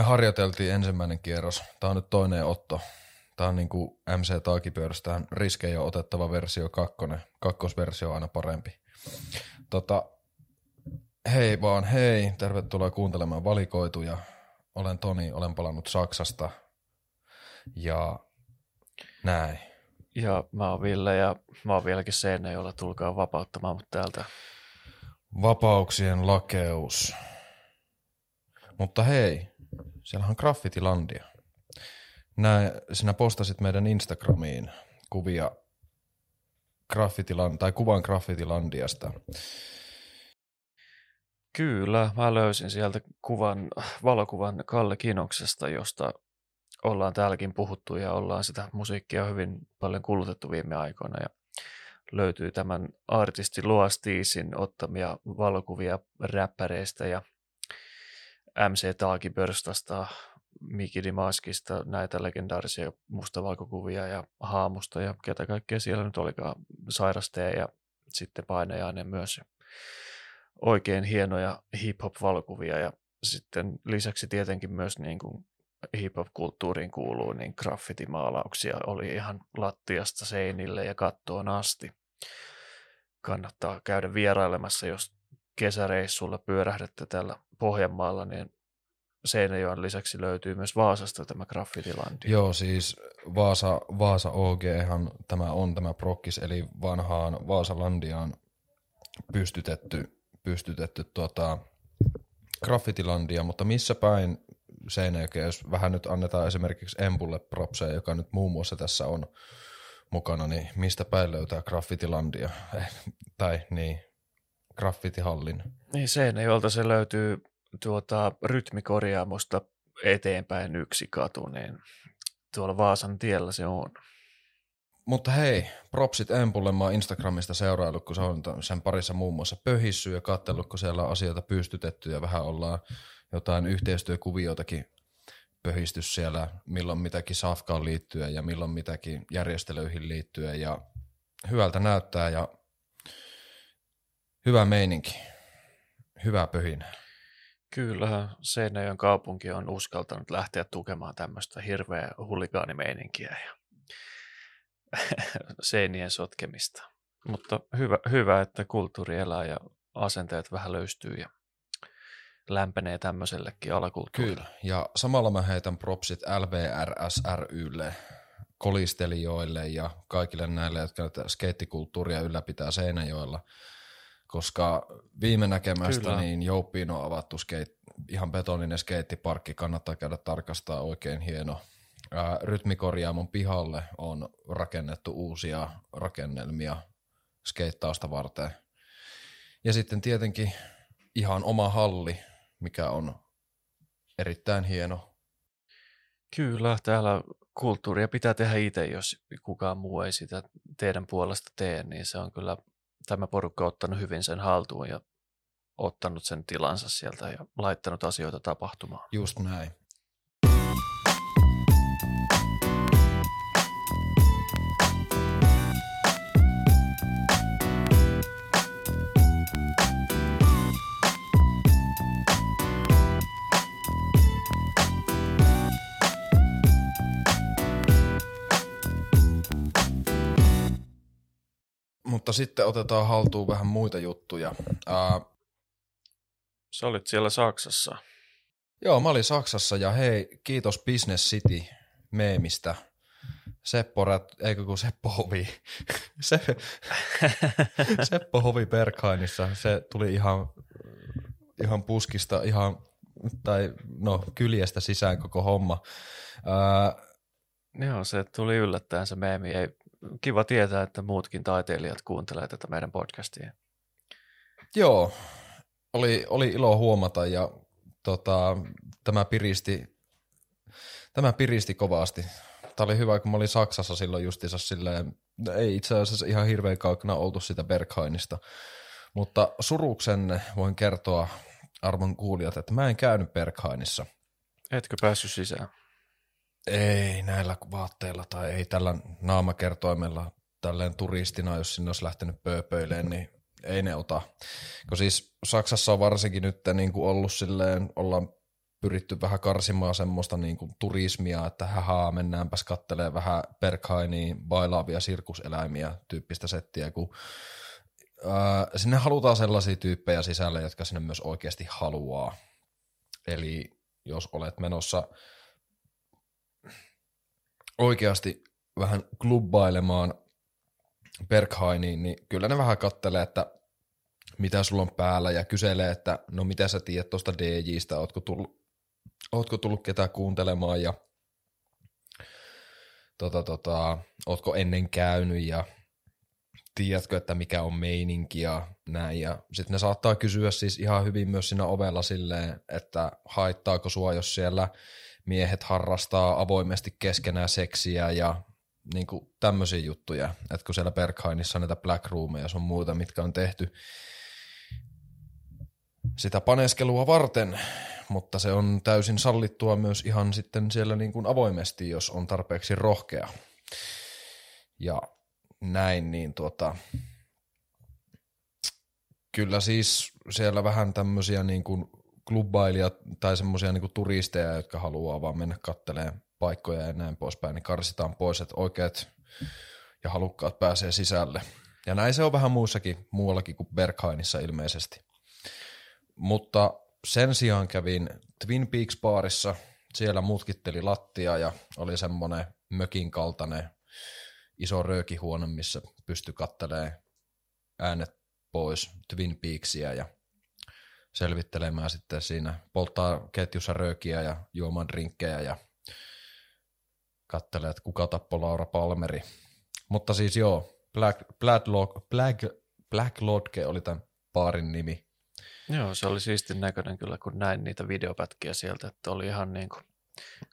me harjoiteltiin ensimmäinen kierros. Tämä on nyt toinen otto. Tämä on niin kuin MC Taakipyörästä riskejä otettava versio kakkonen. Kakkosversio on aina parempi. Tota, hei vaan hei, tervetuloa kuuntelemaan valikoituja. Olen Toni, olen palannut Saksasta ja näin. Ja mä oon Ville ja mä oon vieläkin jolla tulkaa vapauttamaan mut täältä. Vapauksien lakeus. Mutta hei, siellä on Graffitilandia. Näin, sinä postasit meidän Instagramiin kuvia Graffitiland, tai kuvan Graffitilandiasta. Kyllä, mä löysin sieltä kuvan, valokuvan Kalle Kinoksesta, josta ollaan täälläkin puhuttu ja ollaan sitä musiikkia hyvin paljon kulutettu viime aikoina. Ja löytyy tämän artisti Loastiisin ottamia valokuvia räppäreistä ja MC Taakibörstasta, Miki Dimaskista, näitä legendaarisia mustavalkokuvia ja haamusta ja ketä kaikkea siellä nyt olikaan, sairasteen ja sitten painajainen myös. Oikein hienoja hip-hop-valokuvia ja sitten lisäksi tietenkin myös niin kuin hip-hop-kulttuuriin kuuluu, niin graffitimaalauksia oli ihan lattiasta seinille ja kattoon asti. Kannattaa käydä vierailemassa, jos kesäreissulla pyörähdette täällä Pohjanmaalla, niin Seinäjoen lisäksi löytyy myös Vaasasta tämä graffitilandi. Joo, siis Vaasa, Vaasa OGhan tämä on tämä prokkis, eli vanhaan Vaasalandiaan pystytetty, pystytetty tuota, graffitilandia, mutta missä päin Seinäjokea, jos vähän nyt annetaan esimerkiksi Empulle propseja, joka nyt muun muassa tässä on mukana, niin mistä päin löytää graffitilandia? Tai niin, graffitihallin. Niin Seinäjoelta se löytyy tuota, rytmikorjaamosta eteenpäin yksi katu, niin tuolla Vaasan tiellä se on. Mutta hei, propsit Empulle, mä oon Instagramista seuraillut, kun se on sen parissa muun muassa pöhissy ja katsellut, kun siellä on asioita pystytetty ja vähän ollaan jotain yhteistyökuvioitakin pöhistys siellä, milloin mitäkin safkaan liittyen ja milloin mitäkin järjestelyihin liittyen ja hyvältä näyttää ja hyvä meininki, hyvä pöhinä. Kyllä, Seinäjoen kaupunki on uskaltanut lähteä tukemaan tämmöistä hirveä huligaanimeininkiä ja seinien sotkemista. Mutta hyvä, hyvä, että kulttuuri elää ja asenteet vähän löystyy ja lämpenee tämmöisellekin alakulttuurille. Kyllä, ja samalla mä heitän propsit LVRSRYlle, kolistelijoille ja kaikille näille, jotka skeittikulttuuria ylläpitää Seinäjoella, koska viime näkemästä Kyllä. niin Jouppiin on avattu skate, ihan betoninen skeittiparkki, kannattaa käydä tarkastaa, oikein hieno. Ää, rytmikorjaamon pihalle on rakennettu uusia rakennelmia skeittausta varten. Ja sitten tietenkin ihan oma halli, mikä on erittäin hieno. Kyllä, täällä kulttuuria pitää tehdä itse, jos kukaan muu ei sitä teidän puolesta tee, niin se on kyllä tämä porukka ottanut hyvin sen haltuun ja ottanut sen tilansa sieltä ja laittanut asioita tapahtumaan. Just näin. Mutta sitten otetaan haltuun vähän muita juttuja. Ää, Sä olit siellä Saksassa. Joo, mä olin Saksassa ja hei, kiitos Business City meemistä. Seppo, Rät, eikö kun Seppo Hovi, Se, Seppo Hovi Berghainissa, se tuli ihan, ihan puskista, ihan, tai no kyljestä sisään koko homma. Ää, Joo, se tuli yllättäen se meemi. Ei, kiva tietää, että muutkin taiteilijat kuuntelee tätä meidän podcastia. Joo, oli, oli ilo huomata ja tota, tämä, piristi, tämä piristi kovasti. Tämä oli hyvä, kun mä olin Saksassa silloin justiinsa silleen, ei itse asiassa ihan hirveän kaukana oltu sitä Berghainista, mutta suruksen voin kertoa arvon kuulijat, että mä en käynyt Berghainissa. Etkö päässyt sisään? Ei näillä vaatteilla tai ei tällä naamakertoimella tälleen turistina, jos sinne olisi lähtenyt pööpöileen, niin ei ne ota. Kun siis Saksassa on varsinkin nyt niin kuin ollut silleen, ollaan pyritty vähän karsimaan semmoista niin kuin turismia, että haha, mennäänpäs kattelee vähän Berghainiin bailaavia sirkuseläimiä tyyppistä settiä, kun ää, sinne halutaan sellaisia tyyppejä sisälle, jotka sinne myös oikeasti haluaa. Eli jos olet menossa oikeasti vähän klubbailemaan Berghainiin, niin kyllä ne vähän kattelee, että mitä sulla on päällä ja kyselee, että no mitä sä tiedät tuosta DJistä, ootko tullut, ootko tullut ketään kuuntelemaan ja tota, tota, ootko ennen käynyt ja tiedätkö, että mikä on meininki ja näin. Ja sitten ne saattaa kysyä siis ihan hyvin myös siinä ovella silleen, että haittaako sua, jos siellä miehet harrastaa avoimesti keskenään seksiä ja niin kuin tämmöisiä juttuja. Että kun siellä Berghainissa on näitä black roomeja ja sun muuta, mitkä on tehty sitä paneskelua varten, mutta se on täysin sallittua myös ihan sitten siellä niin kuin avoimesti, jos on tarpeeksi rohkea. Ja näin, niin tuota, kyllä siis siellä vähän tämmöisiä niin kuin klubbailijat tai semmoisia niin turisteja, jotka haluaa vaan mennä katteleen paikkoja ja näin poispäin, niin karsitaan pois, että oikeat ja halukkaat pääsee sisälle. Ja näin se on vähän muussakin, muuallakin kuin Berghainissa ilmeisesti. Mutta sen sijaan kävin Twin Peaks baarissa, siellä mutkitteli lattia ja oli semmoinen mökin kaltainen iso röökihuone, missä pystyi kattelee äänet pois Twin Peaksia ja selvittelemään sitten siinä, polttaa ketjussa röökiä ja juomaan drinkkejä ja kattelee, että kuka tappoi Laura Palmeri. Mutta siis joo, Black, Black, Black, Black Lodge oli tämän baarin nimi. Joo, se oli siistin näköinen kyllä, kun näin niitä videopätkiä sieltä, että oli ihan niin kuin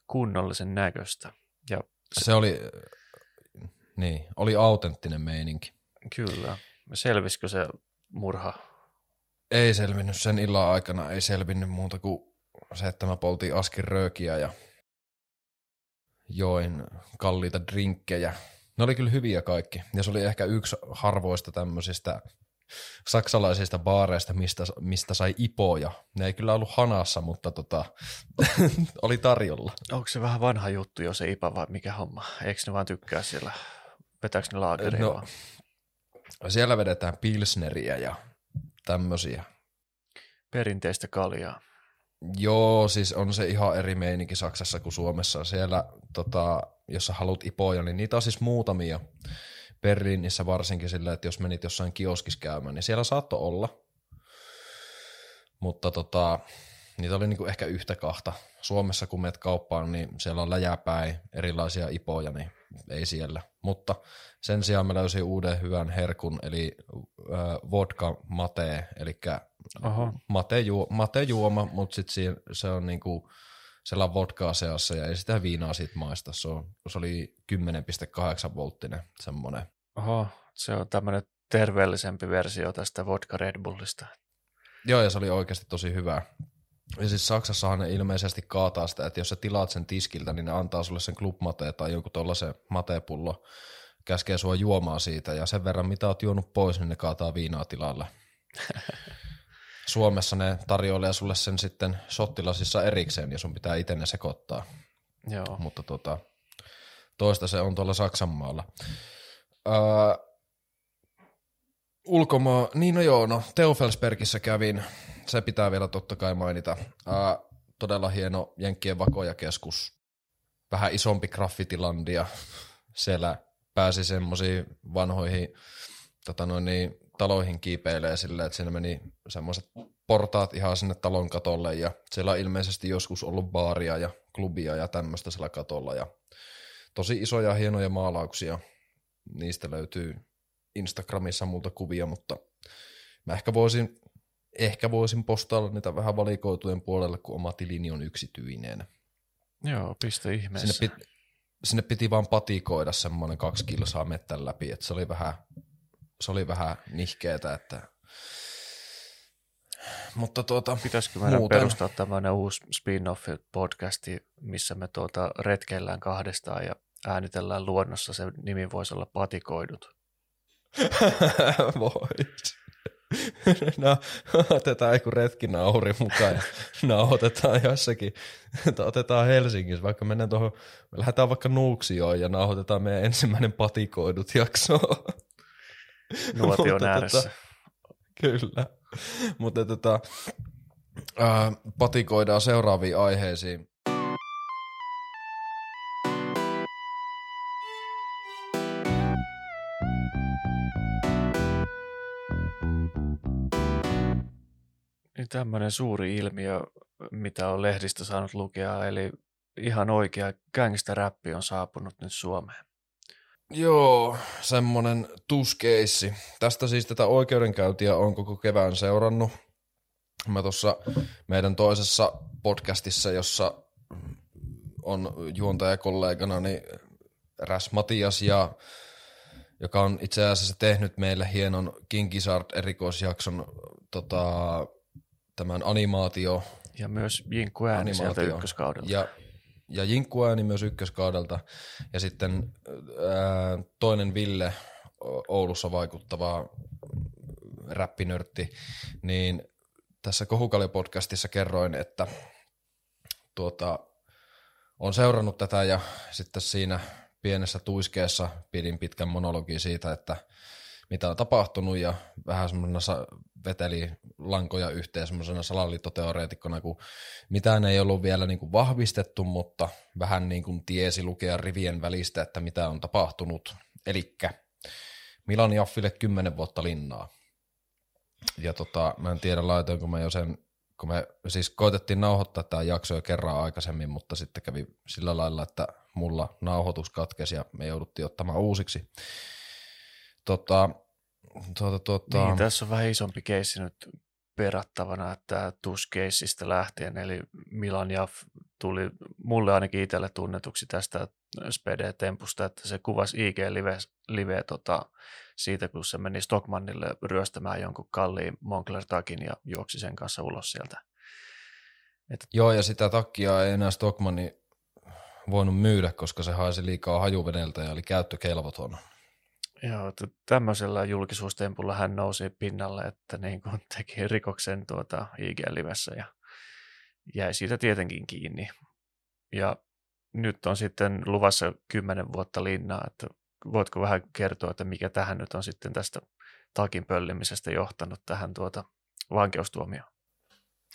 kunnollisen näköistä. Ja se, se oli, niin, oli autenttinen meininki. Kyllä. Selvisikö se murha? Ei selvinnyt sen illan aikana, ei selvinnyt muuta kuin se, että mä poltiin askin röökiä ja join kalliita drinkkejä. Ne oli kyllä hyviä kaikki. Ja se oli ehkä yksi harvoista tämmöisistä saksalaisista baareista, mistä, mistä sai ipoja. Ne ei kyllä ollut hanassa, mutta tota, oli tarjolla. Onko se vähän vanha juttu jo se ipa vai mikä homma? Eikö ne vaan tykkää siellä? Vetääkö ne laakeria no, Siellä vedetään pilsneriä ja tämmöisiä. Perinteistä kaljaa. Joo, siis on se ihan eri meininki Saksassa kuin Suomessa. Siellä, tota, jos sä haluat ipoja, niin niitä on siis muutamia. Berliinissä varsinkin sillä, että jos menit jossain kioskissa käymään, niin siellä saattoi olla. Mutta tota, niitä oli niinku ehkä yhtä kahta. Suomessa kun menet kauppaan, niin siellä on läjäpäin erilaisia ipoja, niin ei siellä. Mutta sen sijaan mä löysin uuden hyvän herkun, eli äh, vodka mate, eli mate, juo, mate juoma, mutta sitten se on niinku sellainen vodkaa seassa ja ei sitä viinaa siitä maista. Se, on, se oli 10,8 volttinen semmoinen. Oho, se on tämmöinen terveellisempi versio tästä vodka Red Bullista. Joo, ja se oli oikeasti tosi hyvä. Ja siis Saksassahan ne ilmeisesti kaataa sitä, että jos sä tilaat sen tiskiltä, niin ne antaa sulle sen klubmate tai jonkun tuollaisen matepullo, käskee sua juomaan siitä, ja sen verran mitä oot juonut pois, niin ne kaataa viinaa tilalle. Suomessa ne tarjoilee sulle sen sitten shottilasissa erikseen, ja sun pitää itse ne sekoittaa. Joo. Mutta tota, toista se on tuolla Saksan maalla. Öö, ulkomaa, niin no joo, no Teofelsbergissä kävin, se pitää vielä totta kai mainita. Öö, todella hieno Jenkkien vakojakeskus, vähän isompi graffitilandia. Siellä pääsi semmoisiin vanhoihin tota noin, niin, taloihin kiipeilee silleen, että siinä meni semmoiset portaat ihan sinne talon katolle ja siellä on ilmeisesti joskus ollut baaria ja klubia ja tämmöistä siellä katolla ja tosi isoja hienoja maalauksia. Niistä löytyy Instagramissa muuta kuvia, mutta mä ehkä voisin, ehkä voisin postailla niitä vähän valikoitujen puolelle, kun oma tilini on yksityinen. Joo, piste ihmeessä. Sinne, pit, sinne piti vaan patikoida semmoinen kaksi kilsaa mettän läpi, että se oli vähän, se oli vähän nihkeetä, että mutta tuota, Pitäisikö meidän muuten... perustaa tämmöinen uusi spin-off podcasti, missä me tuota retkeillään kahdestaan ja äänitellään luonnossa, se nimi voisi olla Patikoidut. Voit. no, otetaan joku retkinauhuri mukaan ja nauhoitetaan jossakin. Otetaan Helsingissä, vaikka mennään tuohon, me lähdetään vaikka Nuuksioon ja nauhoitetaan meidän ensimmäinen patikoidut jakso. Nuotion ääressä. Tota, kyllä. Mutta tota, ää, patikoidaan seuraaviin aiheisiin. Tämmöinen suuri ilmiö, mitä on lehdistä saanut lukea, eli ihan oikea gangsta-räppi on saapunut nyt Suomeen. Joo, semmonen tuskeissi. Tästä siis tätä oikeudenkäyntiä on koko kevään seurannut. Mä tuossa meidän toisessa podcastissa, jossa on juontajakollegana niin Räs Matias ja joka on itse asiassa tehnyt meille hienon Kinkisart erikoisjakson tota, tämän animaatio. Ja myös Jinkku ääni sieltä ykköskaudelta. Ja, ja Jinkku ääni myös ykköskaudelta. Ja sitten ää, toinen Ville Oulussa vaikuttava räppinörtti, niin tässä Kohukali-podcastissa kerroin, että tuota, on seurannut tätä ja sitten siinä pienessä tuiskeessa pidin pitkän monologin siitä, että mitä on tapahtunut ja vähän semmoisena veteli lankoja yhteen semmoisena salaliittoteoreetikkona, kun mitään ei ollut vielä niin kuin vahvistettu, mutta vähän niin kuin tiesi lukea rivien välistä, että mitä on tapahtunut. Elikkä Milan Jaffille 10 vuotta linnaa. Ja tota, mä en tiedä laitoinko mä jo sen, kun me siis koitettiin nauhoittaa tämä jakso jo kerran aikaisemmin, mutta sitten kävi sillä lailla, että mulla nauhoitus katkesi ja me jouduttiin ottamaan uusiksi. Tota, tuota, tuota... Niin, tässä on vähän isompi keissi nyt perattavana, että TUS-keissistä lähtien, eli Milan Jaff tuli mulle ainakin itselle tunnetuksi tästä Spede-tempusta, että se kuvasi IG live, live tota, siitä, kun se meni Stockmannille ryöstämään jonkun kalliin Moncler takin ja juoksi sen kanssa ulos sieltä. Et... Joo, ja sitä takkia ei enää Stockmanni voinut myydä, koska se haisi liikaa hajuvedeltä ja oli käyttökelvoton. Joo, tämmöisellä julkisuustempulla hän nousi pinnalle, että niin kuin teki rikoksen tuota IG-livessä ja jäi siitä tietenkin kiinni. Ja nyt on sitten luvassa kymmenen vuotta linnaa, että voitko vähän kertoa, että mikä tähän nyt on sitten tästä takin pöllimisestä johtanut tähän tuota vankeustuomioon?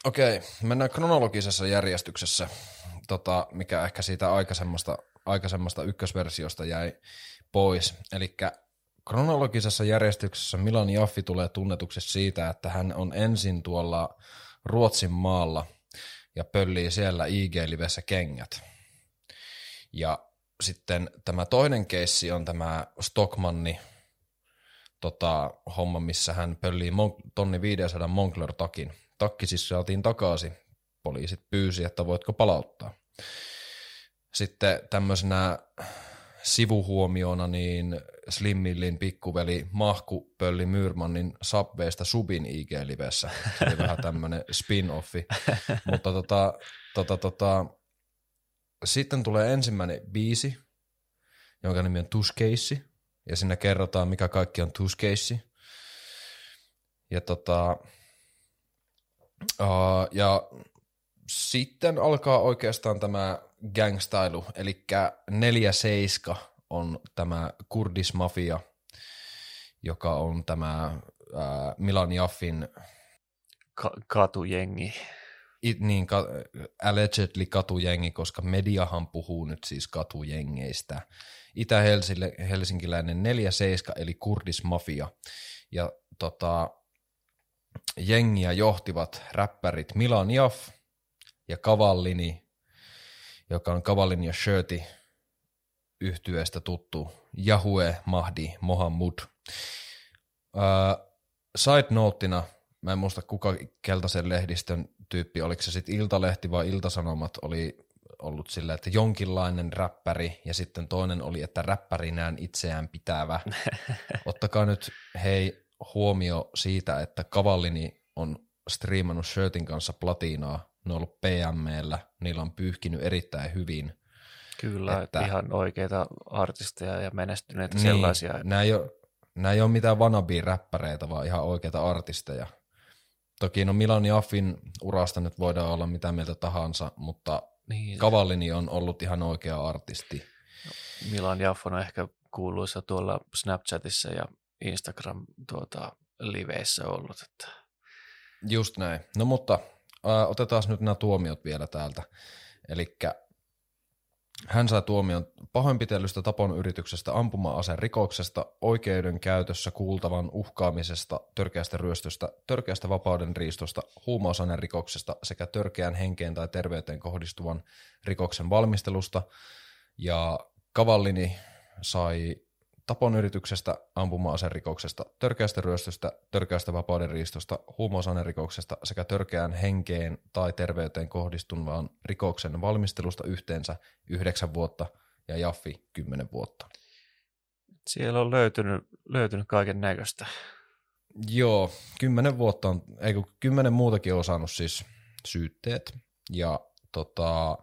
Okei, mennään kronologisessa järjestyksessä, tota, mikä ehkä siitä aikaisemmasta, aikaisemmasta ykkösversiosta jäi pois. Eli kronologisessa järjestyksessä Milan Jaffi tulee tunnetuksi siitä, että hän on ensin tuolla Ruotsin maalla ja pöllii siellä IG-livessä kengät. Ja sitten tämä toinen keissi on tämä Stockmanni tota, homma, missä hän pöllii mon- tonni 500 Moncler-takin. Takki siis saatiin takaisin. Poliisit pyysi, että voitko palauttaa. Sitten tämmöisenä sivuhuomiona niin Slimmillin pikkuveli Mahku pölli Myyrmannin Subwaysta Subin IG-livessä. Se oli vähän tämmöinen spin-offi. Mutta tota, tota, tota, sitten tulee ensimmäinen biisi, jonka nimi on Tuskeissi. Ja siinä kerrotaan, mikä kaikki on Tuskeissi. Ja tota, uh, ja sitten alkaa oikeastaan tämä gangstailu, eli neljä seiska on tämä kurdismafia, joka on tämä ää, Milan Jaffin Ka- katujengi. It, niin, ka, allegedly katujengi, koska mediahan puhuu nyt siis katujengeistä. Itä-helsinkiläinen seiska eli kurdismafia. Ja tota, jengiä johtivat räppärit Milan Jaff ja Kavallini joka on Kavalin ja Shirti yhtyeestä tuttu Yahue Mahdi Mohammud. Uh, side noteina, mä en muista kuka keltaisen lehdistön tyyppi, oliko se sitten Iltalehti vai Iltasanomat, oli ollut sillä, että jonkinlainen räppäri ja sitten toinen oli, että räppärinään itseään pitävä. Ottakaa nyt hei huomio siitä, että Kavallini on striimannut Shirtin kanssa platinaa ne on ollut PMllä, niillä on pyyhkinyt erittäin hyvin. Kyllä, että, ihan oikeita artisteja ja menestyneitä niin, sellaisia. Nämä ei, ole, nämä ei ole mitään wannabe-räppäreitä, vaan ihan oikeita artisteja. Toki no Milan Jaffin urasta nyt voidaan olla mitä mieltä tahansa, mutta niin. Kavallini on ollut ihan oikea artisti. Milan Jaff on ehkä kuuluisa tuolla Snapchatissa ja Instagram tuota, liveissä ollut. Että. Just näin. No mutta otetaan nyt nämä tuomiot vielä täältä. Eli hän sai tuomion pahoinpitelystä, tapon yrityksestä, ampuma-aseen rikoksesta, oikeudenkäytössä kuultavan uhkaamisesta, törkeästä ryöstöstä, törkeästä vapauden riistosta, huumausaineen rikoksesta sekä törkeän henkeen tai terveyteen kohdistuvan rikoksen valmistelusta. Ja Kavallini sai tapon yrityksestä, ampuma-aserikoksesta, törkeästä ryöstöstä, törkeästä vapaudenriistosta, huumausainerikoksesta sekä törkeään henkeen tai terveyteen kohdistuvan rikoksen valmistelusta yhteensä yhdeksän vuotta ja Jaffi kymmenen vuotta. Siellä on löytynyt, löytynyt kaiken näköistä. Joo, kymmenen vuotta on, ei kun kymmenen muutakin on saanut siis syytteet. Ja tota,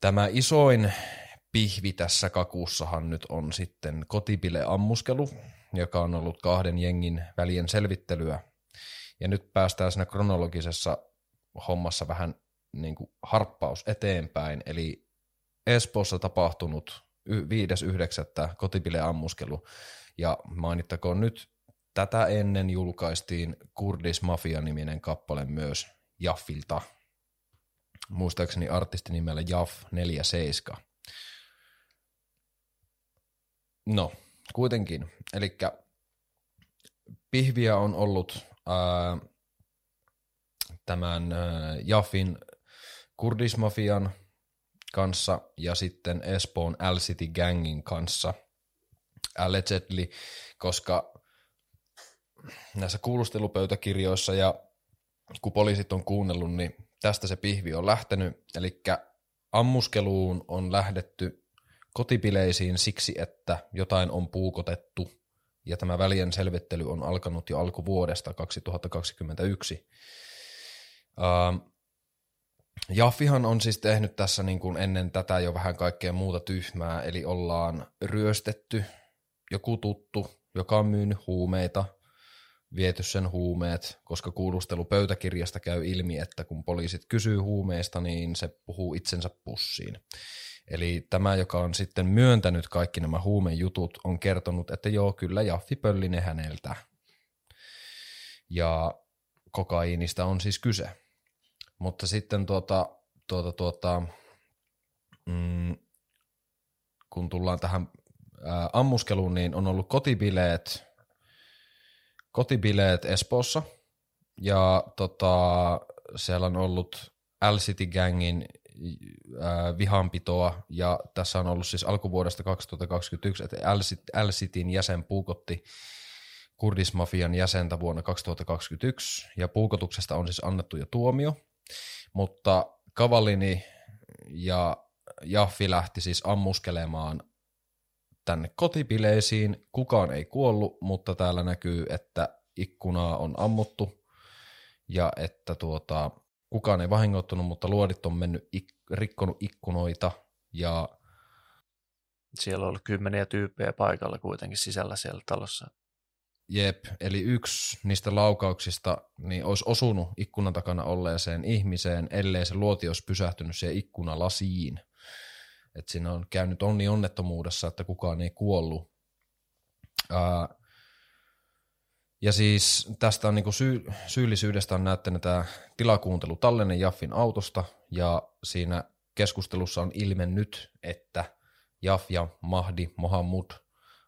tämä isoin pihvi tässä kakussahan nyt on sitten kotipile-ammuskelu, joka on ollut kahden jengin välien selvittelyä. Ja nyt päästään siinä kronologisessa hommassa vähän niin kuin harppaus eteenpäin, eli Espoossa tapahtunut 5.9. kotipile-ammuskelu, ja mainittakoon nyt, tätä ennen julkaistiin Kurdis Mafia-niminen kappale myös Jaffilta, muistaakseni artistinimellä Jaff 47. No, kuitenkin. Eli pihviä on ollut ää, tämän ää, Jaffin kurdismafian kanssa ja sitten Espoon L-City Gangin kanssa allegedly, koska näissä kuulustelupöytäkirjoissa ja kun poliisit on kuunnellut, niin tästä se pihvi on lähtenyt, eli ammuskeluun on lähdetty kotipileisiin siksi, että jotain on puukotettu ja tämä välien selvittely on alkanut jo alkuvuodesta 2021. Uh, Jaffihan on siis tehnyt tässä niin kuin ennen tätä jo vähän kaikkea muuta tyhmää, eli ollaan ryöstetty joku tuttu, joka on myynyt huumeita, viety sen huumeet, koska kuulustelupöytäkirjasta käy ilmi, että kun poliisit kysyy huumeista, niin se puhuu itsensä pussiin. Eli tämä, joka on sitten myöntänyt kaikki nämä huumejutut, on kertonut, että joo, kyllä Jaffi pölli ne häneltä. Ja kokaiinista on siis kyse. Mutta sitten tuota, tuota, tuota, mm, kun tullaan tähän ää, ammuskeluun, niin on ollut kotibileet, kotibileet Espoossa. Ja tota, siellä on ollut L-City Gangin vihanpitoa, ja tässä on ollut siis alkuvuodesta 2021, että L-Cityn jäsen puukotti kurdismafian jäsentä vuonna 2021, ja puukotuksesta on siis annettu jo tuomio, mutta Kavallini ja Jaffi lähti siis ammuskelemaan tänne kotipileisiin. Kukaan ei kuollut, mutta täällä näkyy, että ikkunaa on ammuttu. Ja että tuota, kukaan ei vahingoittunut, mutta luodit on mennyt ik- rikkonut ikkunoita ja siellä on ollut kymmeniä tyyppejä paikalla kuitenkin sisällä siellä talossa. Jep, eli yksi niistä laukauksista niin olisi osunut ikkunan takana olleeseen ihmiseen, ellei se luoti olisi pysähtynyt siihen ikkunalasiin. Et siinä on käynyt onni onnettomuudessa, että kukaan ei kuollut. Ää, ja siis tästä on niinku syy, syyllisyydestä on näyttänyt tämä tilakuuntelu tallenne Jaffin autosta, ja siinä keskustelussa on ilmennyt, että Jaff ja Mahdi Mohammud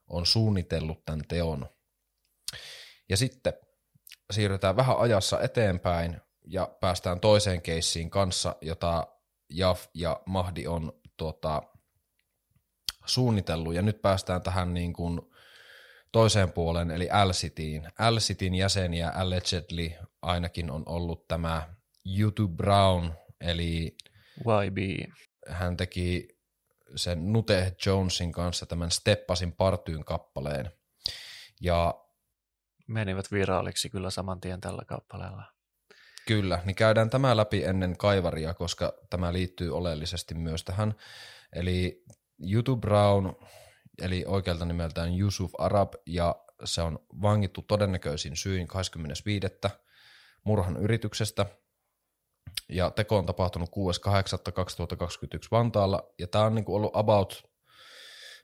on suunnitellut tämän teon. Ja sitten siirrytään vähän ajassa eteenpäin ja päästään toiseen keissiin kanssa, jota Jaff ja Mahdi on tuota, suunnitellut. Ja nyt päästään tähän niin kuin toiseen puoleen, eli L-Cityin. L-Cityn jäseniä allegedly ainakin on ollut tämä YouTube Brown, eli YB. Hän teki sen Nute Jonesin kanssa tämän Steppasin partyyn kappaleen. Ja menivät viraaliksi kyllä saman tien tällä kappaleella. Kyllä, niin käydään tämä läpi ennen kaivaria, koska tämä liittyy oleellisesti myös tähän. Eli YouTube Brown eli oikealta nimeltään Yusuf Arab, ja se on vangittu todennäköisin syin 25. murhan yrityksestä, ja teko on tapahtunut 6.8.2021 Vantaalla, ja tämä on niinku ollut about,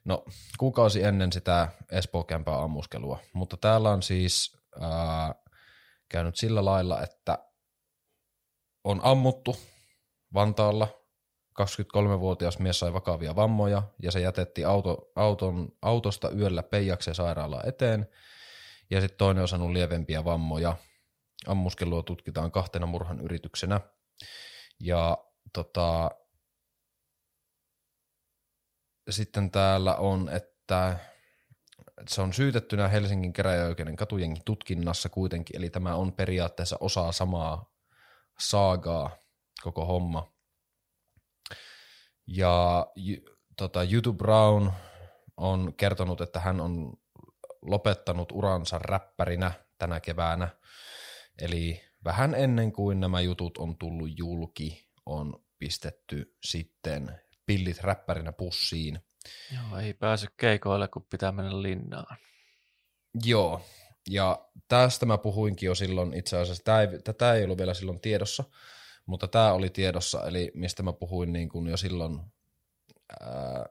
no kuukausi ennen sitä Espoo ammuskelua, mutta täällä on siis ää, käynyt sillä lailla, että on ammuttu Vantaalla, 23-vuotias mies sai vakavia vammoja ja se jätettiin auto, auton, autosta yöllä Peijaksen sairaalaan eteen ja sitten toinen on saanut lievempiä vammoja. Ammuskelua tutkitaan kahtena murhan yrityksenä ja tota, sitten täällä on, että se on syytettynä Helsingin käräjäoikeuden katujengi tutkinnassa kuitenkin, eli tämä on periaatteessa osa samaa saagaa koko homma. Ja tota, YouTube Brown on kertonut, että hän on lopettanut uransa räppärinä tänä keväänä. Eli vähän ennen kuin nämä jutut on tullut julki, on pistetty sitten pillit räppärinä pussiin. Joo, ei pääse keikoille, kun pitää mennä linnaan. Joo, ja tästä mä puhuinkin jo silloin itse asiassa, tämä ei, tätä ei ollut vielä silloin tiedossa, mutta tämä oli tiedossa, eli mistä mä puhuin niin kuin jo silloin ää,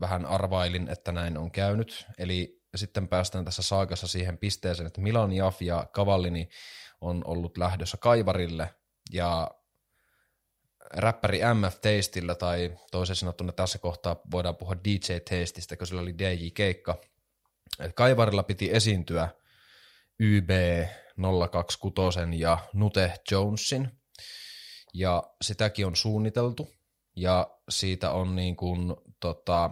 vähän arvailin, että näin on käynyt. Eli sitten päästään tässä saakassa siihen pisteeseen, että Milan Jaff ja Kavallini on ollut lähdössä Kaivarille ja räppäri MF Tastilla tai toisin sanottuna tässä kohtaa voidaan puhua DJ Tastista, kun sillä oli DJ-keikka. Et Kaivarilla piti esiintyä YB 026 ja Nute Jonesin ja sitäkin on suunniteltu, ja siitä on niin kuin, tota,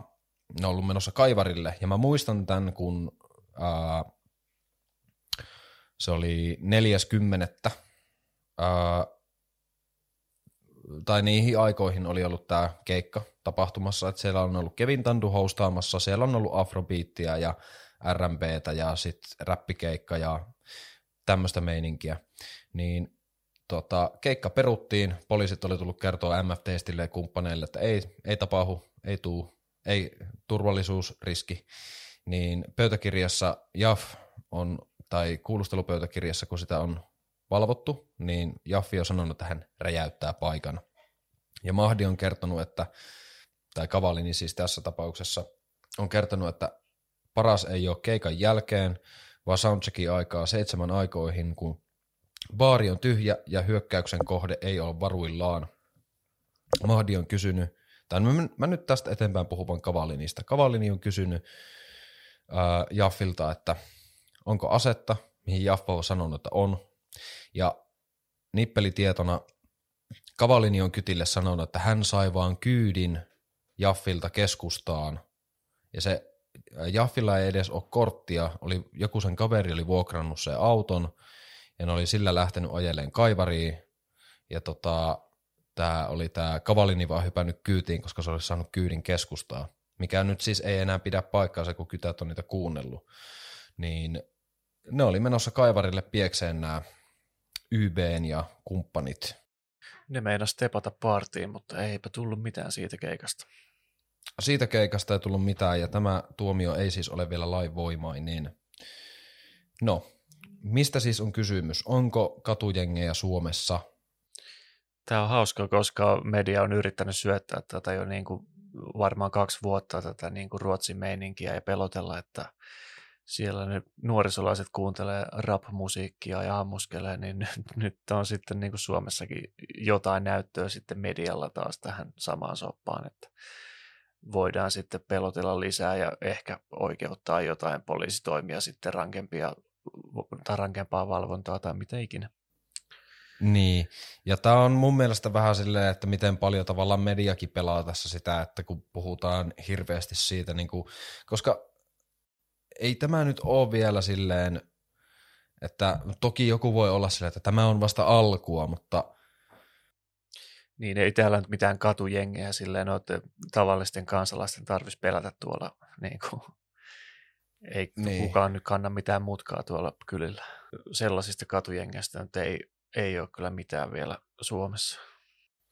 ne on ollut menossa kaivarille, ja mä muistan tämän, kun ää, se oli 40. Ää, tai niihin aikoihin oli ollut tämä keikka tapahtumassa, että siellä on ollut Kevin Tandu hostaamassa, siellä on ollut afrobeattia ja R&Btä ja sitten räppikeikka ja tämmöistä meininkiä, niin tota, keikka peruttiin, poliisit oli tullut kertoa MFT-stille ja kumppaneille, että ei, ei tapahdu, ei tuu, ei turvallisuusriski, niin pöytäkirjassa JAF on, tai kuulustelupöytäkirjassa, kun sitä on valvottu, niin Jaffi on sanonut, että hän räjäyttää paikan. Ja Mahdi on kertonut, että, tai Kavalini siis tässä tapauksessa, on kertonut, että paras ei ole keikan jälkeen, vaan soundcheckin aikaa seitsemän aikoihin, kun Baari on tyhjä ja hyökkäyksen kohde ei ole varuillaan. Mahdi on kysynyt, tai mä, mä nyt tästä eteenpäin puhun vain Kavalinista. Kavalini on kysynyt ää, Jaffilta, että onko asetta, mihin Jaffa on sanonut, että on. Ja nippelitietona Kavalini on kytille sanonut, että hän sai vaan kyydin Jaffilta keskustaan. Ja se Jaffilla ei edes ole korttia, oli, joku sen kaveri oli vuokrannut sen auton, ja ne oli sillä lähtenyt ajeleen kaivariin, ja tota, tämä oli tämä Kavalini vaan hypännyt kyytiin, koska se olisi saanut kyydin keskustaa, mikä nyt siis ei enää pidä paikkaansa, kun kytät on niitä kuunnellut. Niin ne oli menossa kaivarille piekseen nämä YBn ja kumppanit. Ne meinas tepata partiin, mutta eipä tullut mitään siitä keikasta. Siitä keikasta ei tullut mitään, ja tämä tuomio ei siis ole vielä lainvoimainen. No, mistä siis on kysymys? Onko katujengejä Suomessa? Tämä on hauska, koska media on yrittänyt syöttää tätä jo niin kuin varmaan kaksi vuotta tätä niin kuin Ruotsin meininkiä ja pelotella, että siellä ne nuorisolaiset kuuntelee rap-musiikkia ja ammuskelee, niin nyt, nyt on sitten niin kuin Suomessakin jotain näyttöä sitten medialla taas tähän samaan soppaan, että voidaan sitten pelotella lisää ja ehkä oikeuttaa jotain poliisitoimia sitten rankempia tai rankempaa valvontaa tai mitä ikinä. Niin, ja tämä on mun mielestä vähän silleen, että miten paljon tavallaan mediakin pelaa tässä sitä, että kun puhutaan hirveästi siitä, niin kuin, koska ei tämä nyt ole vielä silleen, että toki joku voi olla silleen, että tämä on vasta alkua, mutta niin, ei täällä nyt mitään katujengejä silleen ole, että tavallisten kansalaisten tarvitsisi pelätä tuolla niin kuin, ei niin. kukaan nyt kanna mitään mutkaa tuolla kylillä. Sellaisista katujengeistä nyt ei, ei ole kyllä mitään vielä Suomessa.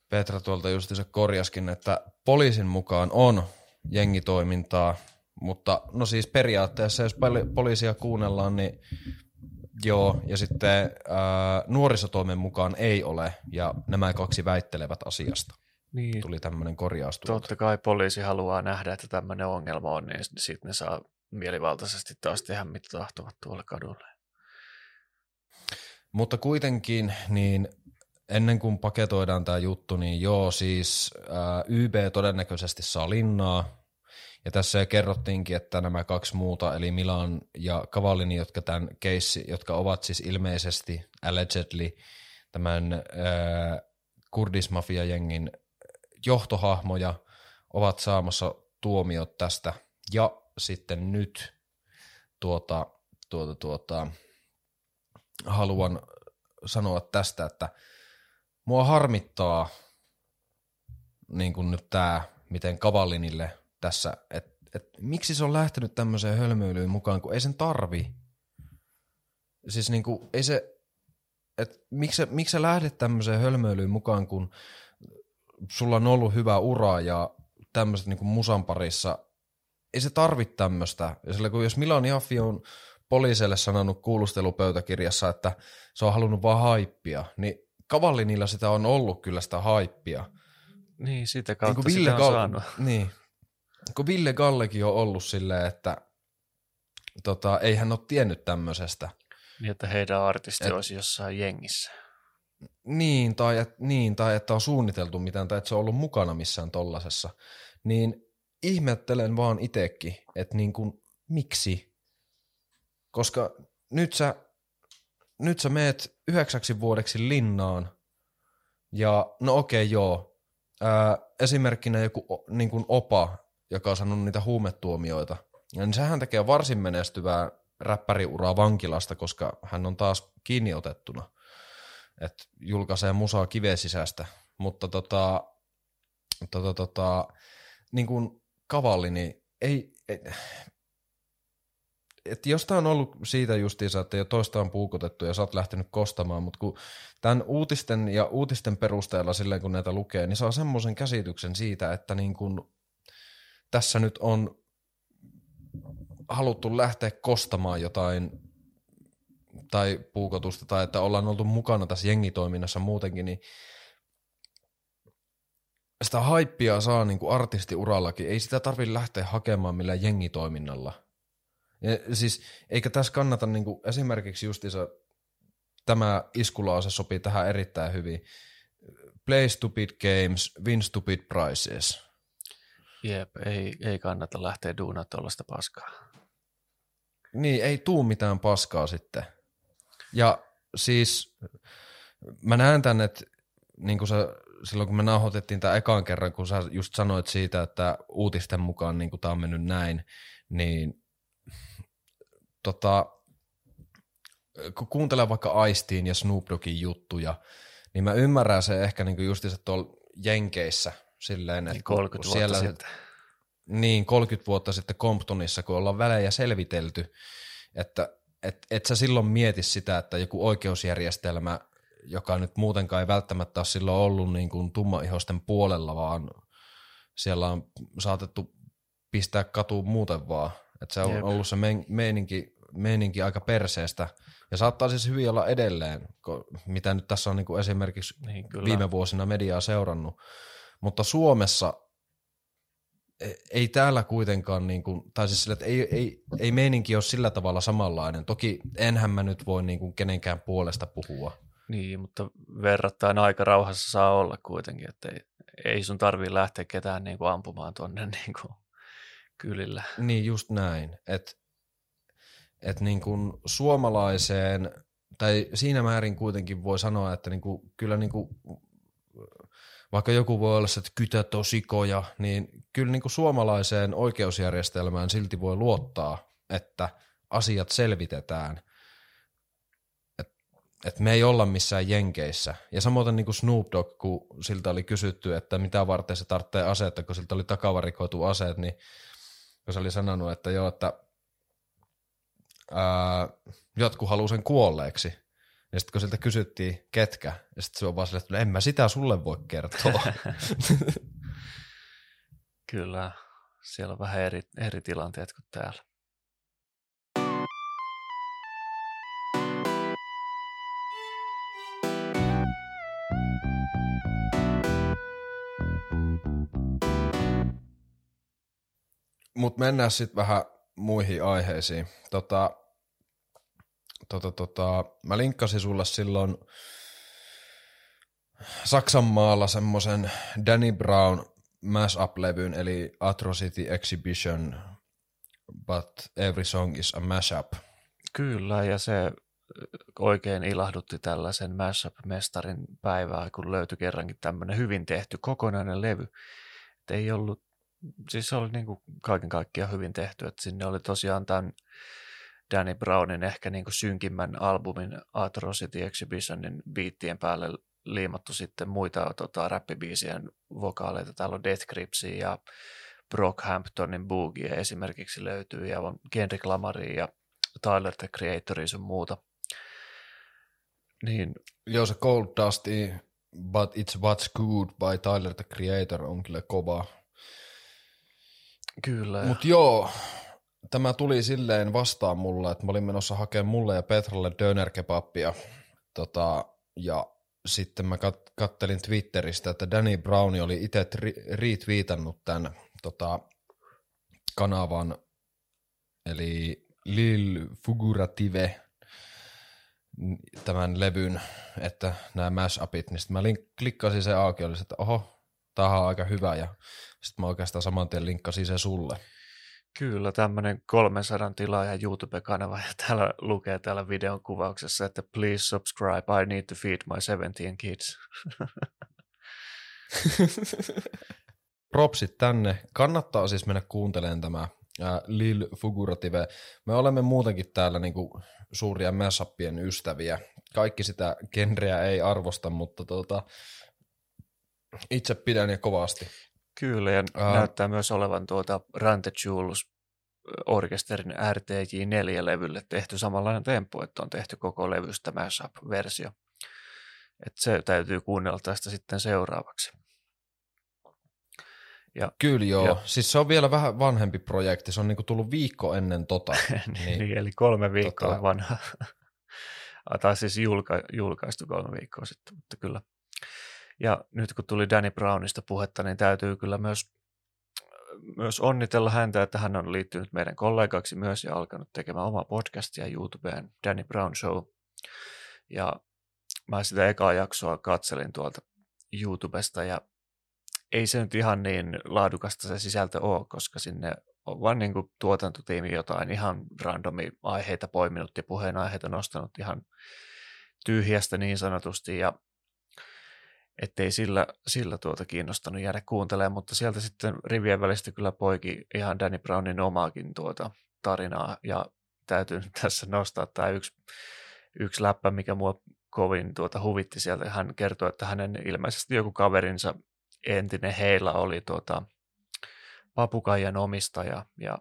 Petra tuolta just se korjaskin, että poliisin mukaan on jengitoimintaa, Mutta no siis periaatteessa, jos poli- poliisia kuunnellaan, niin joo, ja sitten ää, nuorisotoimen mukaan ei ole, ja nämä kaksi väittelevät asiasta. Niin, Tuli tämmöinen korjaus. totta kai poliisi haluaa nähdä, että tämmöinen ongelma on, niin sitten ne saa mielivaltaisesti taas tehdä mitä tahtovat tuolla kadulla. Mutta kuitenkin, niin ennen kuin paketoidaan tämä juttu, niin joo, siis ää, YB todennäköisesti saa linnaa. Ja tässä kerrottiinkin, että nämä kaksi muuta, eli Milan ja Cavallini, jotka, tämän keissi, jotka ovat siis ilmeisesti allegedly tämän ää, kurdismafia-jengin johtohahmoja, ovat saamassa tuomiot tästä. Ja sitten nyt tuota, tuota, tuota, haluan sanoa tästä, että mua harmittaa niin kuin nyt tämä, miten Kavallinille tässä, että et, miksi se on lähtenyt tämmöiseen hölmöilyyn mukaan, kun ei sen tarvi. Siis niin kuin, ei se, että miksi, miksi sä lähdet tämmöiseen hölmöilyyn mukaan, kun sulla on ollut hyvä ura ja tämmöiset niin musan parissa, ei se tarvitse tämmöistä. Ja sillä kun jos Milan Jaffi on poliisille sanonut kuulustelupöytäkirjassa, että se on halunnut vaan haippia, niin Kavallinilla sitä on ollut kyllä sitä haippia. Niin, sitä Niin kautta kuin sitä on Galle- saanut. Niin. Kun Ville Gallekin on ollut silleen, että tota, ei hän ole tiennyt tämmöisestä. Niin, että heidän artisti Et- olisi jossain jengissä. Niin tai, et, niin, tai että on suunniteltu mitään, tai että se on ollut mukana missään tollasessa. Niin ihmettelen vaan itekin, että niin kuin, miksi? Koska nyt sä, nyt sä meet yhdeksäksi vuodeksi linnaan, ja no okei okay, joo, Ää, esimerkkinä joku niin kuin opa, joka on saanut niitä huumetuomioita, ja niin sehän tekee varsin menestyvää räppäriuraa vankilasta, koska hän on taas kiinni otettuna. että julkaisee musaa kiveen sisästä. Mutta tota, tota, tota, niin kuin kavalli, niin ei, ei et jos tämä on ollut siitä justiinsa, että jo toista on puukotettu ja sä oot lähtenyt kostamaan, mutta kun tämän uutisten ja uutisten perusteella silleen kun näitä lukee, niin saa semmoisen käsityksen siitä, että niin kun tässä nyt on haluttu lähteä kostamaan jotain tai puukotusta tai että ollaan oltu mukana tässä jengitoiminnassa muutenkin, niin sitä haippia saa niin kuin artistiurallakin. Ei sitä tarvitse lähteä hakemaan millään jengitoiminnalla. Ja siis eikä tässä kannata niin kuin, esimerkiksi justiinsa tämä iskulause sopii tähän erittäin hyvin. Play stupid games, win stupid prizes. Jep, ei, ei kannata lähteä duunaa tuollaista paskaa. Niin, ei tuu mitään paskaa sitten. Ja siis mä näen tänne, että niin kuin sä, silloin kun me nauhoitettiin tämä ekaan kerran, kun sä just sanoit siitä, että uutisten mukaan niin tämä on mennyt näin, niin tota, kun kuuntelee vaikka Aistiin ja Snoop Doggin juttuja, niin mä ymmärrän se ehkä niin justiinsa tuolla Jenkeissä silleen, että Niin kun 30 vuotta siellä, sitten. niin, 30 vuotta sitten Comptonissa, kun ollaan välejä selvitelty, että et, et sä silloin mieti sitä, että joku oikeusjärjestelmä, joka nyt muutenkaan ei välttämättä ole silloin ollut niin kuin tummaihoisten puolella, vaan siellä on saatettu pistää katuun muuten vaan. Että se on Jep. ollut se mein- meininki, meininki aika perseestä. Ja saattaa siis hyvin olla edelleen, mitä nyt tässä on niin kuin esimerkiksi Niin, kyllä. viime vuosina mediaa seurannut. Mutta Suomessa e- ei täällä kuitenkaan, niin kuin, tai siis sillä, että ei, ei, ei meininki ole sillä tavalla samanlainen. Toki enhän mä nyt voi niin kuin kenenkään puolesta puhua. Niin, mutta verrattain aika rauhassa saa olla kuitenkin, että ei, ei sun tarvii lähteä ketään niin kuin ampumaan tuonne niin kuin kylillä. Niin just näin, että et niin kuin suomalaiseen, tai siinä määrin kuitenkin voi sanoa, että niin kuin, kyllä niin kuin, vaikka joku voi olla, se, että kytät on sikoja, niin kyllä niin kuin suomalaiseen oikeusjärjestelmään silti voi luottaa, että asiat selvitetään. Että et me ei olla missään jenkeissä. Ja samoin niin kuin Snoop Dogg, kun siltä oli kysytty, että mitä varten se tarvitsee aseetta, kun siltä oli takavarikoitu aseet, niin kun se oli sanonut, että joo, että ää, jotkut haluaa sen kuolleeksi. Ja sitten kun siltä kysyttiin, ketkä, ja sitten se on vaan että en mä sitä sulle voi kertoa. Kyllä, siellä on vähän eri, eri tilanteet kuin täällä. Mutta mennään sitten vähän muihin aiheisiin. Tota, tota, tota, mä linkkasin sulle silloin Saksan maalla semmoisen Danny Brown mash-up-levyn, eli Atrocity Exhibition, but every song is a mashup. Kyllä, ja se oikein ilahdutti tällaisen mashup-mestarin päivää, kun löytyi kerrankin tämmöinen hyvin tehty kokonainen levy. Et ei ollut, siis se oli niin kuin kaiken kaikkiaan hyvin tehty, että sinne oli tosiaan tämän Danny Brownin ehkä niin kuin synkimmän albumin Atrocity Exhibitionin biittien päälle liimattu sitten muita tota, räppibiisien vokaaleita. Täällä on Death Gripsia ja Brockhamptonin Boogie esimerkiksi löytyy ja on Kendrick Lamaria ja Tyler the Creator sun muuta. Niin. Joo, se Cold Dusty, But It's What's Good by Tyler the Creator on kyllä kova. Kyllä. Mutta joo, tämä tuli silleen vastaan mulle, että mä olin menossa hakemaan mulle ja Petralle dönerkebappia. Tota, ja sitten mä kat- kattelin Twitteristä, että Danny Brown oli itse retweetannut tämän tota, kanavan, eli Lil Fugurative, tämän levyn, että nämä mashupit, niin sitten mä link- klikkasin se auki, oli että oho, tämä on aika hyvä, ja sitten mä oikeastaan saman tien linkkasin se sulle. Kyllä, tämmöinen 300 tilaajan YouTube-kanava, ja täällä lukee täällä videon kuvauksessa, että please subscribe, I need to feed my 17 kids. Propsit tänne. Kannattaa siis mennä kuuntelemaan tämä ää, Lil Fugurative. Me olemme muutenkin täällä niinku suuria mashuppien ystäviä. Kaikki sitä genreä ei arvosta, mutta tota, itse pidän ja kovasti. Kyllä, ja uh, näyttää myös olevan tuota Rante Jules orkesterin RTJ4-levylle tehty samanlainen tempo, että on tehty koko levystä mashup-versio. Että se täytyy kuunnella tästä sitten seuraavaksi. Ja, Kyllä joo. Ja, siis se on vielä vähän vanhempi projekti. Se on niinku tullut viikko ennen tota. niin, niin, eli kolme viikkoa tota... vanha. tai siis julka, julkaistu kolme viikkoa sitten, mutta kyllä ja nyt kun tuli Danny Brownista puhetta, niin täytyy kyllä myös, myös onnitella häntä, että hän on liittynyt meidän kollegaksi myös ja alkanut tekemään omaa podcastia YouTubeen, Danny Brown Show. Ja mä sitä ekaa jaksoa katselin tuolta YouTubesta ja ei se nyt ihan niin laadukasta se sisältö ole, koska sinne on vaan niin tuotantotiimi jotain ihan randomi aiheita poiminut ja puheenaiheita nostanut ihan tyhjästä niin sanotusti ja ettei sillä, sillä tuota kiinnostanut jäädä kuuntelemaan, mutta sieltä sitten rivien välistä kyllä poiki ihan Danny Brownin omaakin tuota tarinaa, ja täytyy tässä nostaa tämä yksi, yksi läppä, mikä mua kovin tuota huvitti sieltä. Hän kertoi, että hänen ilmeisesti joku kaverinsa entinen heillä oli tuota, papukaijan omistaja, ja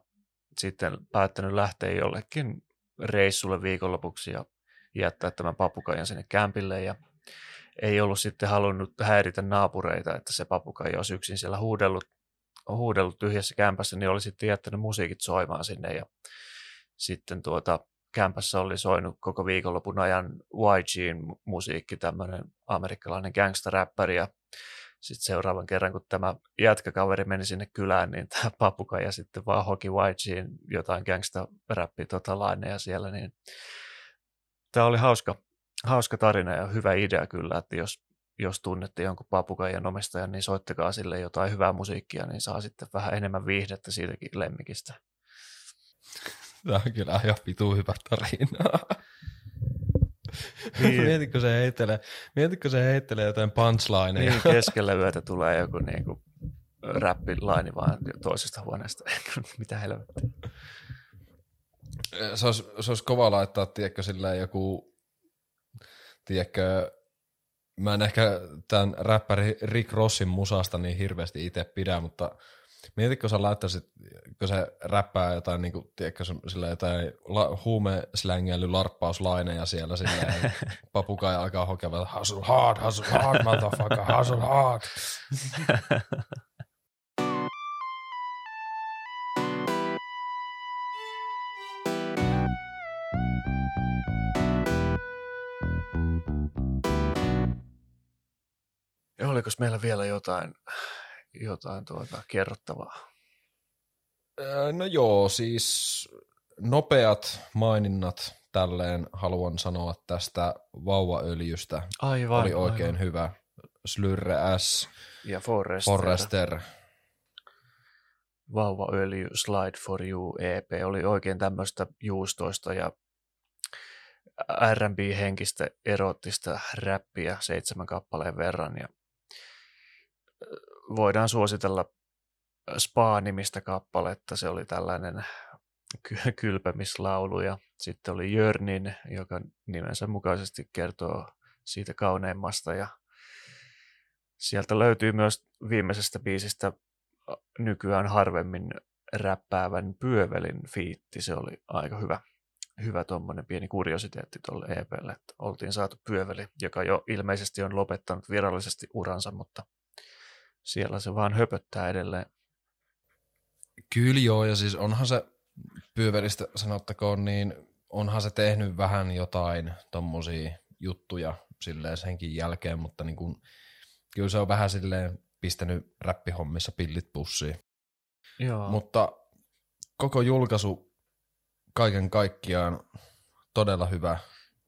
sitten päättänyt lähteä jollekin reissulle viikonlopuksi ja jättää tämän papukaijan sinne kämpille, ja ei ollut sitten halunnut häiritä naapureita, että se papukai olisi yksin siellä huudellut, huudellut tyhjässä kämpässä, niin oli sitten jättänyt musiikit soimaan sinne ja sitten tuota, kämpässä oli soinut koko viikonlopun ajan YGin musiikki, tämmöinen amerikkalainen gangsteräppäri ja sitten seuraavan kerran, kun tämä jätkäkaveri meni sinne kylään, niin tämä papukaija sitten vaan hoki YGin jotain gangsta-räppi tota laineja siellä, niin tämä oli hauska, hauska tarina ja hyvä idea kyllä, että jos, jos tunnette jonkun papukaijan omistajan, niin soittakaa sille jotain hyvää musiikkia, niin saa sitten vähän enemmän viihdettä siitäkin lemmikistä. Tämä on kyllä ihan vitu hyvä tarina. Niin. mietitkö se heittelee, mietitkö se heittelee jotain punchlineja? Niin, keskellä yötä tulee joku niinku räppilaini vaan toisesta huoneesta. Mitä helvettiä. Se olisi, se olisi kova laittaa, tiedätkö, joku tiedätkö, mä en ehkä tämän räppäri Rick Rossin musasta niin hirveästi itse pidä, mutta mietitkö sä laittaisit, kun se räppää jotain, niin kuin, tiedätkö, sillä jotain la, huumeslängeily larppauslaineja siellä silleen, papukaija alkaa hokea, hustle hard, hustle hard, motherfucker, hustle hard. oliko meillä vielä jotain, jotain tuota kerrottavaa? No joo, siis nopeat maininnat tälleen haluan sanoa tästä vauvaöljystä. Aivan. Oli oikein aivan. hyvä. Slyrre S, Ja Forrester. Forrester. Vauvaöljy Slide for You EP oli oikein tämmöistä juustoista ja R&B-henkistä erottista räppiä seitsemän kappaleen verran. Ja voidaan suositella Spa-nimistä kappaletta. Se oli tällainen ky- kylpemislaulu ja sitten oli Jörnin, joka nimensä mukaisesti kertoo siitä kauneimmasta ja sieltä löytyy myös viimeisestä biisistä nykyään harvemmin räppäävän Pyövelin fiitti. Se oli aika hyvä, hyvä tuommoinen pieni kuriositeetti tuolle EPlle, että oltiin saatu Pyöveli, joka jo ilmeisesti on lopettanut virallisesti uransa, mutta siellä se vaan höpöttää edelleen. Kyllä joo, ja siis onhan se Pyövelistä sanottakoon, niin onhan se tehnyt vähän jotain tommosia juttuja silleen senkin jälkeen, mutta niin kun, kyllä se on vähän silleen pistänyt räppihommissa pillit pussiin. Joo. Mutta koko julkaisu kaiken kaikkiaan todella hyvä,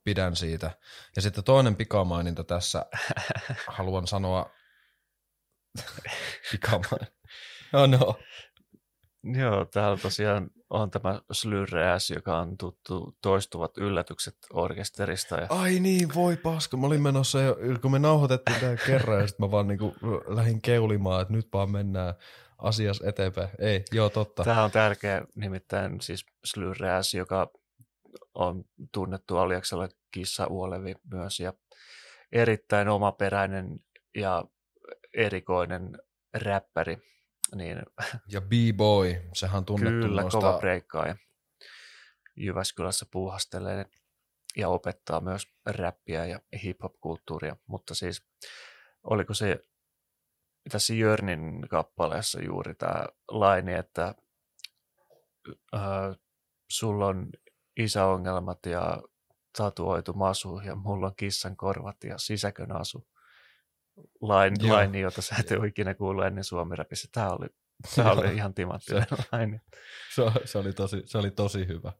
pidän siitä. Ja sitten toinen pikamaininta tässä, haluan sanoa, pikamaininta, no no, Joo, täällä tosiaan on tämä Slyrre S, joka on tuttu toistuvat yllätykset orkesterista. Ja... Ai niin, voi paska. Mä olin menossa jo, kun me nauhoitettiin tämän kerran ja sitten mä vaan niinku lähdin keulimaan, että nyt vaan mennään asias eteenpäin. Ei, joo totta. Tämä on tärkeä, nimittäin siis Slyrre S, joka on tunnettu Aliaksella kissa Uolevi myös ja erittäin omaperäinen ja erikoinen räppäri. Niin, Ja B-boy, sehän on tunnettu kyllä, noista... kova breikkaaja. Jyväskylässä puuhastelee ja opettaa myös räppiä ja hip-hop-kulttuuria, mutta siis oliko se tässä Jörnin kappaleessa juuri tämä laini, että äh, sulla on isäongelmat ja tatuoitu masu ja mulla on kissan korvat ja sisäkön asu. Lain, Joo. laini, jota sä et ole ikinä kuullut ennen suomirapissa. Tämä oli, tämä oli ihan timanttinen laini. Se, se, oli tosi, se oli tosi hyvä.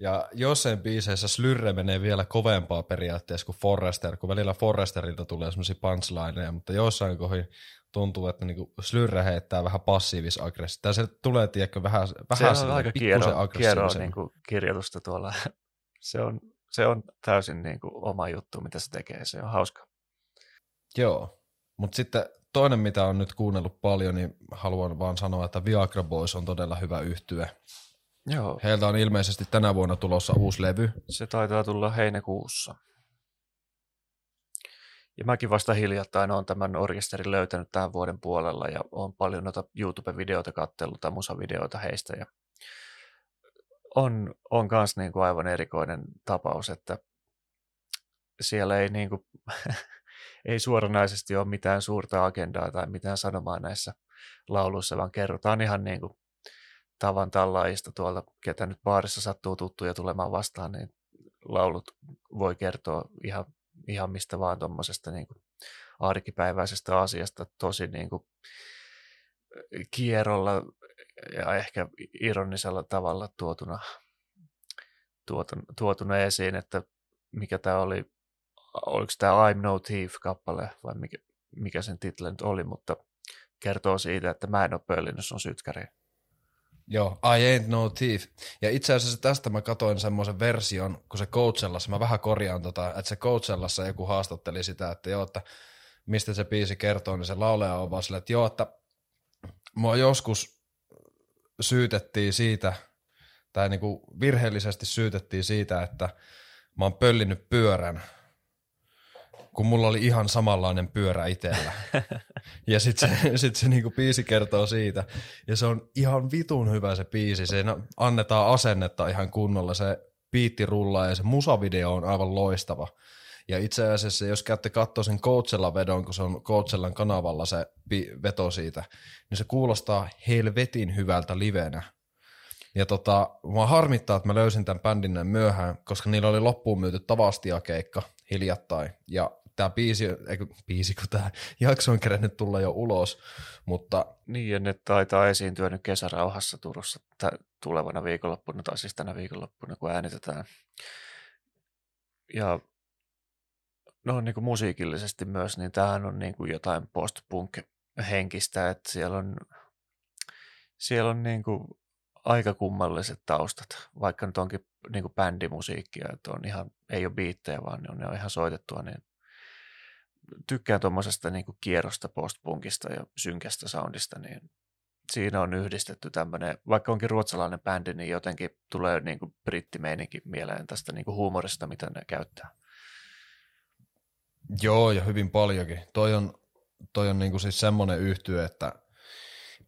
Ja jossain biiseissä Slyrre menee vielä kovempaa periaatteessa kuin Forrester, kun välillä Forresterilta tulee semmoisia punchlineja, mutta jossain kohdin tuntuu, että niinku Slyrre heittää vähän passiivis aggressiivista. Tai se tulee, tiedätkö, vähän, Se vähän on silleen aika pikkusen kiero, kiero aggressiivisemmin. niin kuin kirjoitusta tuolla. Se on, se on täysin niin kuin oma juttu, mitä se tekee. Se on hauska. Joo, mutta sitten toinen, mitä on nyt kuunnellut paljon, niin haluan vaan sanoa, että Viagra Boys on todella hyvä yhtye. Joo, Heiltä on ilmeisesti tänä vuonna tulossa uusi levy. se taitaa tulla heinäkuussa. Ja mäkin vasta hiljattain olen tämän orkesterin löytänyt tämän vuoden puolella ja olen paljon noita YouTube-videoita kattellut tai musavideoita heistä. Ja on, on kans niin kuin aivan erikoinen tapaus, että siellä ei, niin kuin, ei suoranaisesti ole mitään suurta agendaa tai mitään sanomaa näissä lauluissa, vaan kerrotaan ihan niin kuin tavan tallaajista tuolta, ketä nyt baarissa sattuu tuttuja tulemaan vastaan, niin laulut voi kertoa ihan, ihan mistä vaan tuommoisesta niin kuin arkipäiväisestä asiasta tosi niin kuin kierrolla ja ehkä ironisella tavalla tuotuna, tuotuna, tuotuna esiin, että mikä tämä oli, oliko tämä I'm No Thief-kappale vai mikä, mikä sen title nyt oli, mutta kertoo siitä, että mä en ole pöllinyt sun sytkäriä. Joo, I ain't no thief. Ja itse asiassa tästä mä katoin semmoisen version, kun se Coachellassa, mä vähän korjaan tota, että se Coachellassa joku haastatteli sitä, että joo, että mistä se biisi kertoo, niin se lauleja on vaan silleen, että joo, että mua joskus syytettiin siitä, tai niinku virheellisesti syytettiin siitä, että mä oon pöllinyt pyörän, kun mulla oli ihan samanlainen pyörä itsellä. ja sitten se, sit se niinku biisi kertoo siitä. Ja se on ihan vitun hyvä se biisi. Siinä annetaan asennetta ihan kunnolla. Se biitti rullaa ja se musavideo on aivan loistava. Ja itse asiassa, jos käytte katsoa sen Coachella vedon, kun se on Coachellan kanavalla se veto siitä, niin se kuulostaa helvetin hyvältä livenä. Ja tota, mua harmittaa, että mä löysin tämän bändin näin myöhään, koska niillä oli loppuun myyty Tavastia-keikka hiljattain. Ja tämä biisi, eikö, biisi, kun tämä jakso on kerennyt tulla jo ulos, mutta... Niin, ja ne taitaa esiintyä nyt kesärauhassa Turussa tulevana viikonloppuna, tai siis tänä viikonloppuna, kun äänitetään. Ja no niin kuin musiikillisesti myös, niin tämähän on niin kuin jotain post-punk-henkistä, että siellä on, siellä on niin kuin aika kummalliset taustat, vaikka nyt onkin niin kuin bändimusiikkia, että on ihan, ei ole biittejä, vaan ne on ihan soitettua, niin tykkään tuommoisesta niin kierrosta postpunkista ja synkästä soundista, niin siinä on yhdistetty tämmöinen, vaikka onkin ruotsalainen bändi, niin jotenkin tulee niin kuin brittimeininki mieleen tästä niin kuin huumorista, mitä ne käyttää. Joo, ja hyvin paljonkin. Toi on, toi on niin kuin siis semmoinen yhtyö, että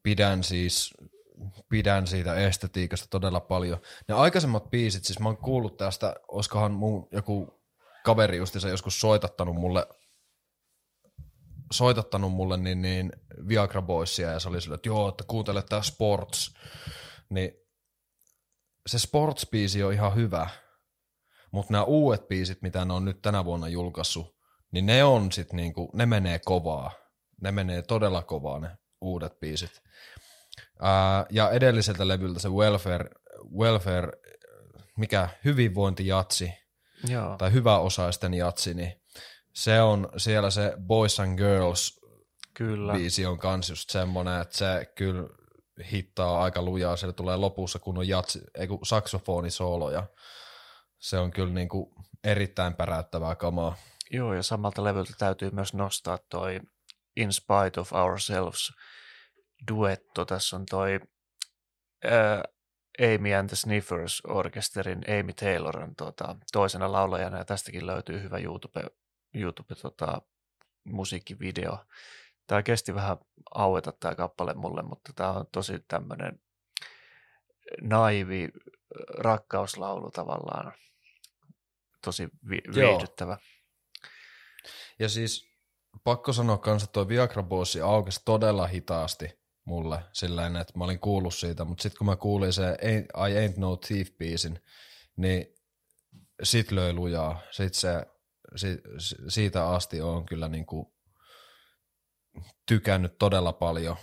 pidän siis pidän siitä estetiikasta todella paljon. Ne aikaisemmat biisit, siis mä oon kuullut tästä, olisikohan mun joku kaveri justiinsa joskus soitattanut mulle soitattanut mulle niin, niin Viagra Boysia ja se oli sille, että joo, että kuuntele tää Sports. Niin se Sports-biisi on ihan hyvä, mutta nämä uudet biisit, mitä ne on nyt tänä vuonna julkaissut, niin ne on sit niinku, ne menee kovaa. Ne menee todella kovaa ne uudet biisit. Ää, ja edelliseltä levyltä se Welfare, welfare mikä hyvinvointijatsi, Joo. tai hyväosaisten jatsi, niin se on siellä se Boys and Girls Kyllä. biisi on kans just semmonen, että se kyllä hittaa aika lujaa, siellä tulee lopussa kun on jatsi, ei kun ja se on kyllä niinku erittäin päräyttävää kamaa. Joo, ja samalta levyltä täytyy myös nostaa toi In Spite of Ourselves duetto. Tässä on toi ää, Amy and the Sniffers orkesterin Amy Taylor on tuota, toisena laulajana, ja tästäkin löytyy hyvä YouTube, YouTube tota, musiikkivideo. Tämä kesti vähän aueta tämä kappale mulle, mutta tämä on tosi tämmöinen naivi rakkauslaulu tavallaan. Tosi vi- viihdyttävä. Ja siis pakko sanoa kanssa, että tuo Viagra Bossi aukesi todella hitaasti mulle silleen, että mä olin kuullut siitä, mutta sitten kun mä kuulin se I Ain't No Thief-biisin, niin sit löi lujaa. Sit se, si, siitä asti on kyllä niinku tykännyt todella paljon.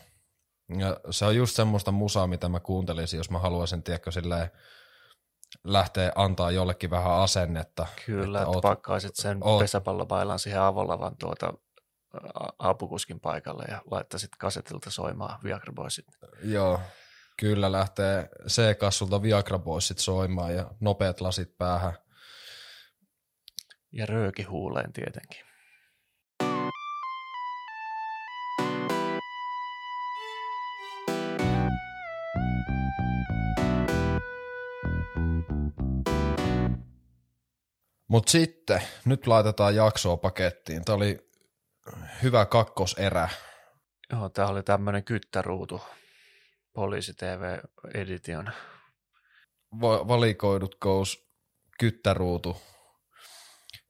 Ja se on just semmoista musaa, mitä mä kuuntelisin, jos mä haluaisin, tiedätkö, silleen lähteä antaa jollekin vähän asennetta. Kyllä, että, että pakkaisit sen oot, pesäpallopailan siihen avolavan tuota apukuskin paikalle ja laittaisit kasetilta soimaan Viagra Boysit. Joo, kyllä lähtee C-kassulta Viagra Boysit soimaan ja nopeat lasit päähän. Ja rööki huuleen tietenkin. Mutta sitten, nyt laitetaan jaksoa pakettiin. Tämä oli hyvä kakkoserä. Joo, tämä oli tämmöinen kyttäruutu, Poliisi TV Edition. Va- valikoidut kous, kyttäruutu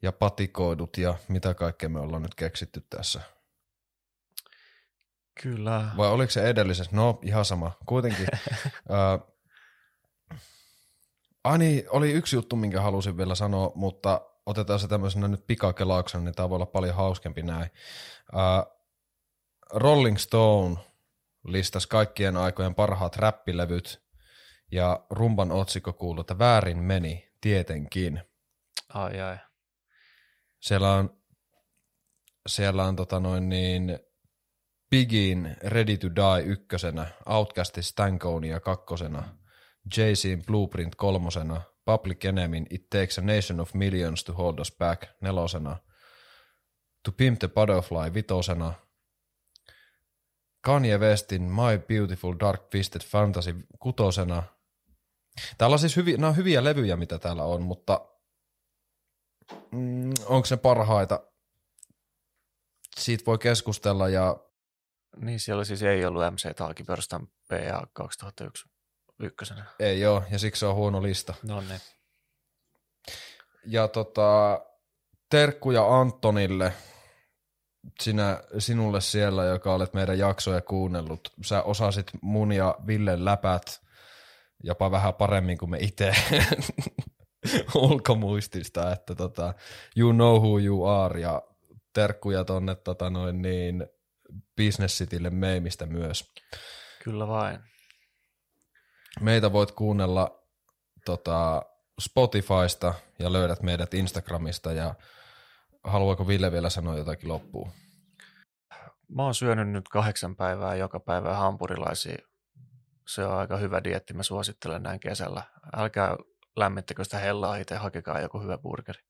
ja patikoidut ja mitä kaikkea me ollaan nyt keksitty tässä. Kyllä. Vai oliko se edellisessä? No, ihan sama. Kuitenkin. äh, Ai niin, oli yksi juttu, minkä halusin vielä sanoa, mutta otetaan se tämmöisenä nyt pikakelauksena, niin tämä voi olla paljon hauskempi näin. Uh, Rolling Stone listasi kaikkien aikojen parhaat räppilevyt, ja rumban otsikko kuuluu, että väärin meni, tietenkin. Ai ai. Siellä on, siellä on tota noin niin, Bigin Ready to Die ykkösenä, Outcastin Stankonia kakkosena, Jay-Zin Blueprint kolmosena, Public Enemyn It Takes a Nation of Millions to Hold Us Back nelosena, To Pimp the Butterfly vitosena, Kanye Westin My Beautiful Dark Twisted Fantasy kutosena. Täällä on siis hyvi, nämä on hyviä levyjä, mitä täällä on, mutta mm, onko ne parhaita? Siitä voi keskustella ja... Niin, siellä siis ei ollut MC Talkipörstan PA 2001 ykkösenä. Ei joo, ja siksi se on huono lista. No niin. Ja tota, terkkuja Antonille, sinä, sinulle siellä, joka olet meidän jaksoja kuunnellut. Sä osasit mun ja Villen läpät jopa vähän paremmin kuin me itse ulkomuistista, että tota, you know who you are ja terkkuja tonne tota noin niin, Business Citylle meimistä myös. Kyllä vain. Meitä voit kuunnella tota, Spotifysta ja löydät meidät Instagramista ja haluaako Ville vielä sanoa jotakin loppuun? Mä oon syönyt nyt kahdeksan päivää joka päivä hampurilaisia. Se on aika hyvä dietti, mä suosittelen näin kesällä. Älkää lämmittäkö sitä hellaa itse, hakekaa joku hyvä burgeri.